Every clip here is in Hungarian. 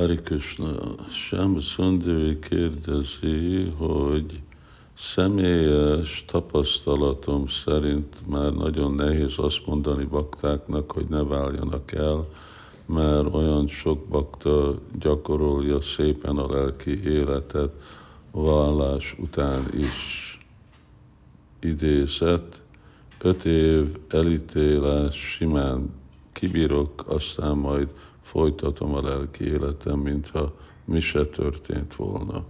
Hari Krishna, Shyam Sundari kérdezi, hogy személyes tapasztalatom szerint már nagyon nehéz azt mondani baktáknak, hogy ne váljanak el, mert olyan sok bakta gyakorolja szépen a lelki életet, vallás után is idézett, öt év elítélés simán kibírok, aztán majd folytatom a lelki életem, mintha mi se történt volna.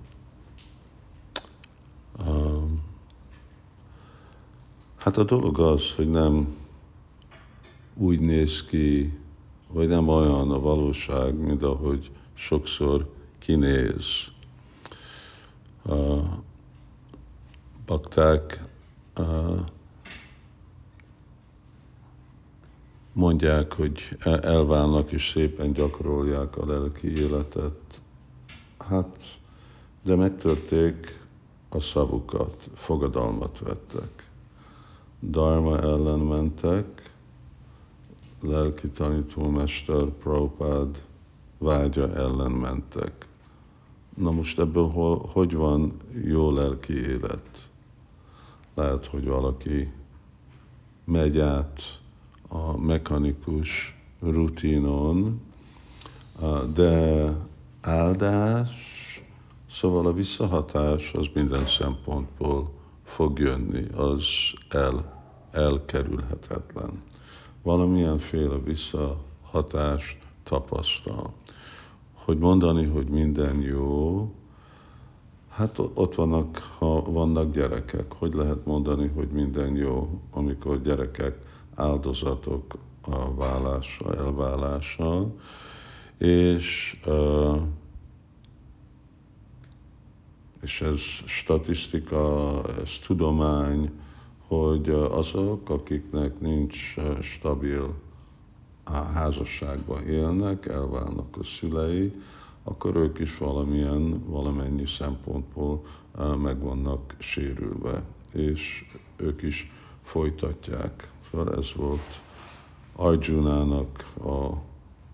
Hát a dolog az, hogy nem úgy néz ki, vagy nem olyan a valóság, mint ahogy sokszor kinéz. A bakták mondják, hogy elválnak és szépen gyakorolják a lelki életet. Hát, de megtörték a szavukat, fogadalmat vettek. Dharma ellen mentek, lelki tanítómester Prabhupád vágya ellen mentek. Na most ebből hol, hogy van jó lelki élet? Lehet, hogy valaki megy át a mechanikus rutinon, de áldás, szóval a visszahatás az minden szempontból fog jönni, az el, elkerülhetetlen. Valamilyenféle visszahatást tapasztal. Hogy mondani, hogy minden jó, Hát ott vannak, ha vannak gyerekek, hogy lehet mondani, hogy minden jó, amikor gyerekek áldozatok a vállással, elvállással, és, és ez statisztika, ez tudomány, hogy azok, akiknek nincs stabil házasságban élnek, elválnak a szülei, akkor ők is valamilyen, valamennyi szempontból meg vannak sérülve, és ők is folytatják. Szóval ez volt Arjunának a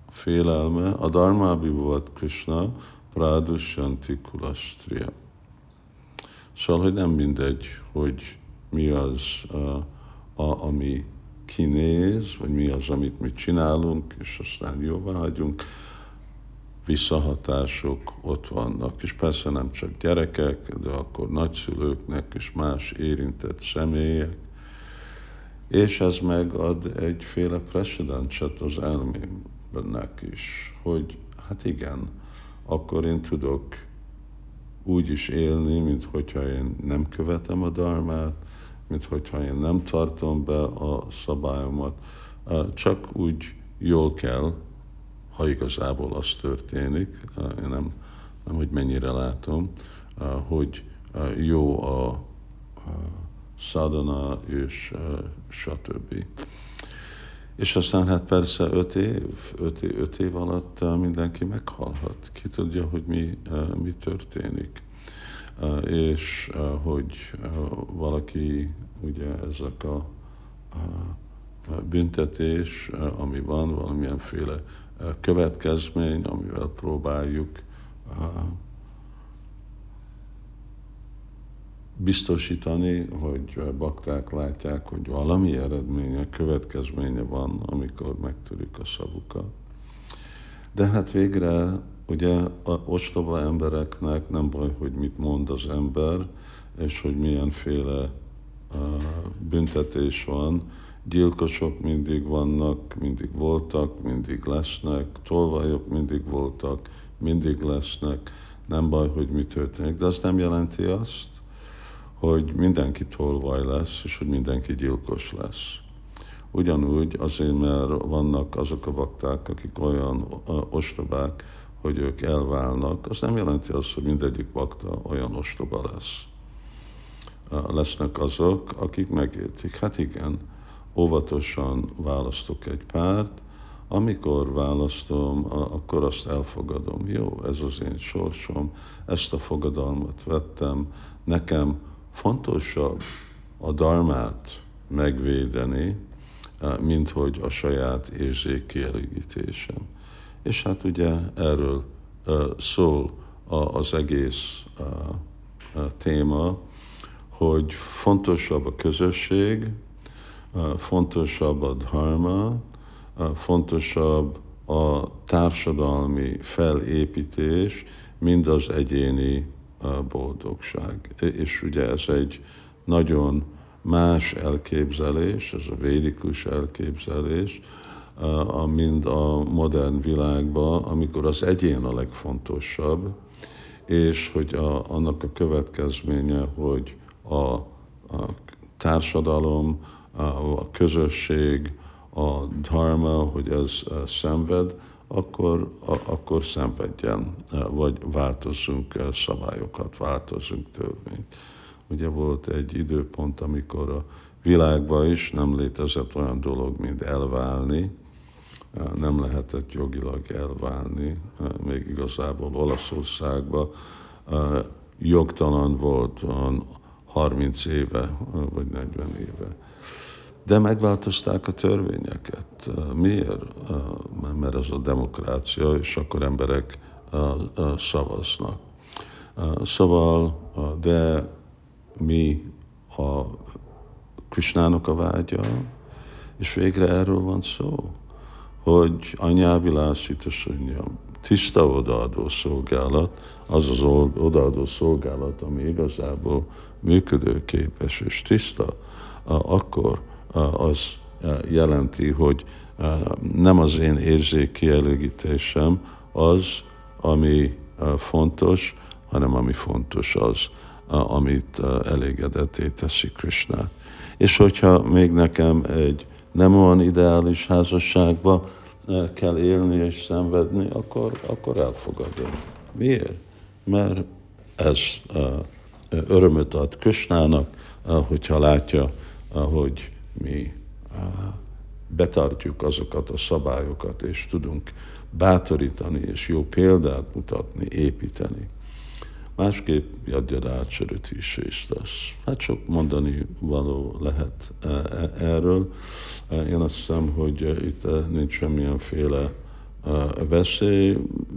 félelme. A Dharmábi volt Krishna, Pradushanti Kulastria. Szóval, hogy nem mindegy, hogy mi az, a, a, ami kinéz, vagy mi az, amit mi csinálunk, és aztán jóvá hagyunk, visszahatások ott vannak, és persze nem csak gyerekek, de akkor nagyszülőknek és más érintett személyek, és ez megad egyféle precedenset az elmémnek is, hogy hát igen, akkor én tudok úgy is élni, mint hogyha én nem követem a darmát, mint hogyha én nem tartom be a szabályomat, csak úgy jól kell, ha igazából az történik, én nem, nem hogy mennyire látom, hogy jó a, szadana és stb. És aztán hát persze öt év, öt év, öt év alatt mindenki meghalhat. Ki tudja, hogy mi, mi történik. És hogy valaki, ugye ezek a, a büntetés, ami van, valamilyenféle következmény, amivel próbáljuk biztosítani, hogy bakták látják, hogy valami eredménye, következménye van, amikor megtörik a szavukat. De hát végre ugye a ostoba embereknek nem baj, hogy mit mond az ember, és hogy milyenféle uh, büntetés van, gyilkosok mindig vannak, mindig voltak, mindig lesznek, tolvajok mindig voltak, mindig lesznek, nem baj, hogy mi történik, de azt nem jelenti azt, hogy mindenki tolvaj lesz, és hogy mindenki gyilkos lesz. Ugyanúgy azért, mert vannak azok a bakták, akik olyan ostobák, hogy ők elválnak, az nem jelenti azt, hogy mindegyik bakta olyan ostoba lesz. Lesznek azok, akik megértik. Hát igen, óvatosan választok egy párt, amikor választom, akkor azt elfogadom. Jó, ez az én sorsom, ezt a fogadalmat vettem, nekem fontosabb a darmát megvédeni, mint hogy a saját érzékkielégítésem. És hát ugye erről szól az egész téma, hogy fontosabb a közösség, fontosabb a dharma, fontosabb a társadalmi felépítés, mind az egyéni boldogság. És ugye ez egy nagyon más elképzelés, ez a védikus elképzelés, mind a modern világban, amikor az egyén a legfontosabb, és hogy a, annak a következménye, hogy a, a társadalom, a, a közösség, a dharma, hogy ez szenved, akkor, a, akkor szenvedjen, vagy változzunk szabályokat, változzunk törvényt. Ugye volt egy időpont, amikor a világban is nem létezett olyan dolog, mint elválni, nem lehetett jogilag elválni, még igazából Olaszországban jogtalan volt 30 éve, vagy 40 éve. De megváltozták a törvényeket. Miért? Mert ez a demokrácia, és akkor emberek szavaznak. Szóval, de mi a Krisnának a vágya, és végre erről van szó, hogy anyávilásít sunyam, tiszta odaadó szolgálat, az az odaadó szolgálat, ami igazából működőképes és tiszta, akkor az jelenti, hogy nem az én érzékkielégítésem az, ami fontos, hanem ami fontos az, amit elégedetté teszi Krishna. És hogyha még nekem egy nem olyan ideális házasságba kell élni és szenvedni, akkor, akkor elfogadom. Miért? Mert ez örömöt ad Kösnának, hogyha látja, hogy mi betartjuk azokat a szabályokat, és tudunk bátorítani, és jó példát mutatni, építeni. Másképp Jadjadát Söröti is lesz. Hát sok mondani való lehet e, e, erről. E, én azt hiszem, hogy itt nincs semmilyenféle veszély,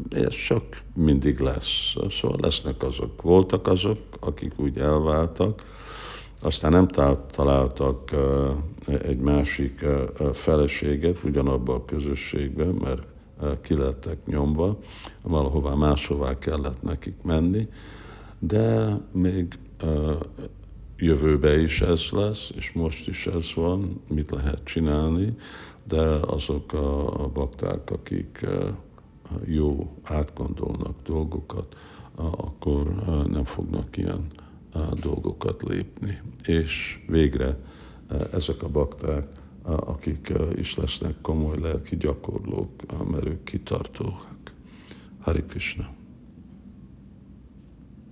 ez csak mindig lesz. Szóval lesznek azok, voltak azok, akik úgy elváltak, aztán nem találtak egy másik feleséget ugyanabban a közösségben, mert ki lettek nyomva, valahová máshová kellett nekik menni, de még jövőbe is ez lesz, és most is ez van, mit lehet csinálni, de azok a bakták, akik jó átgondolnak dolgokat, akkor nem fognak ilyen dolgokat lépni. És végre ezek a bakták, akik is lesznek komoly lelki gyakorlók, mert ők kitartóak. Hari Krishna.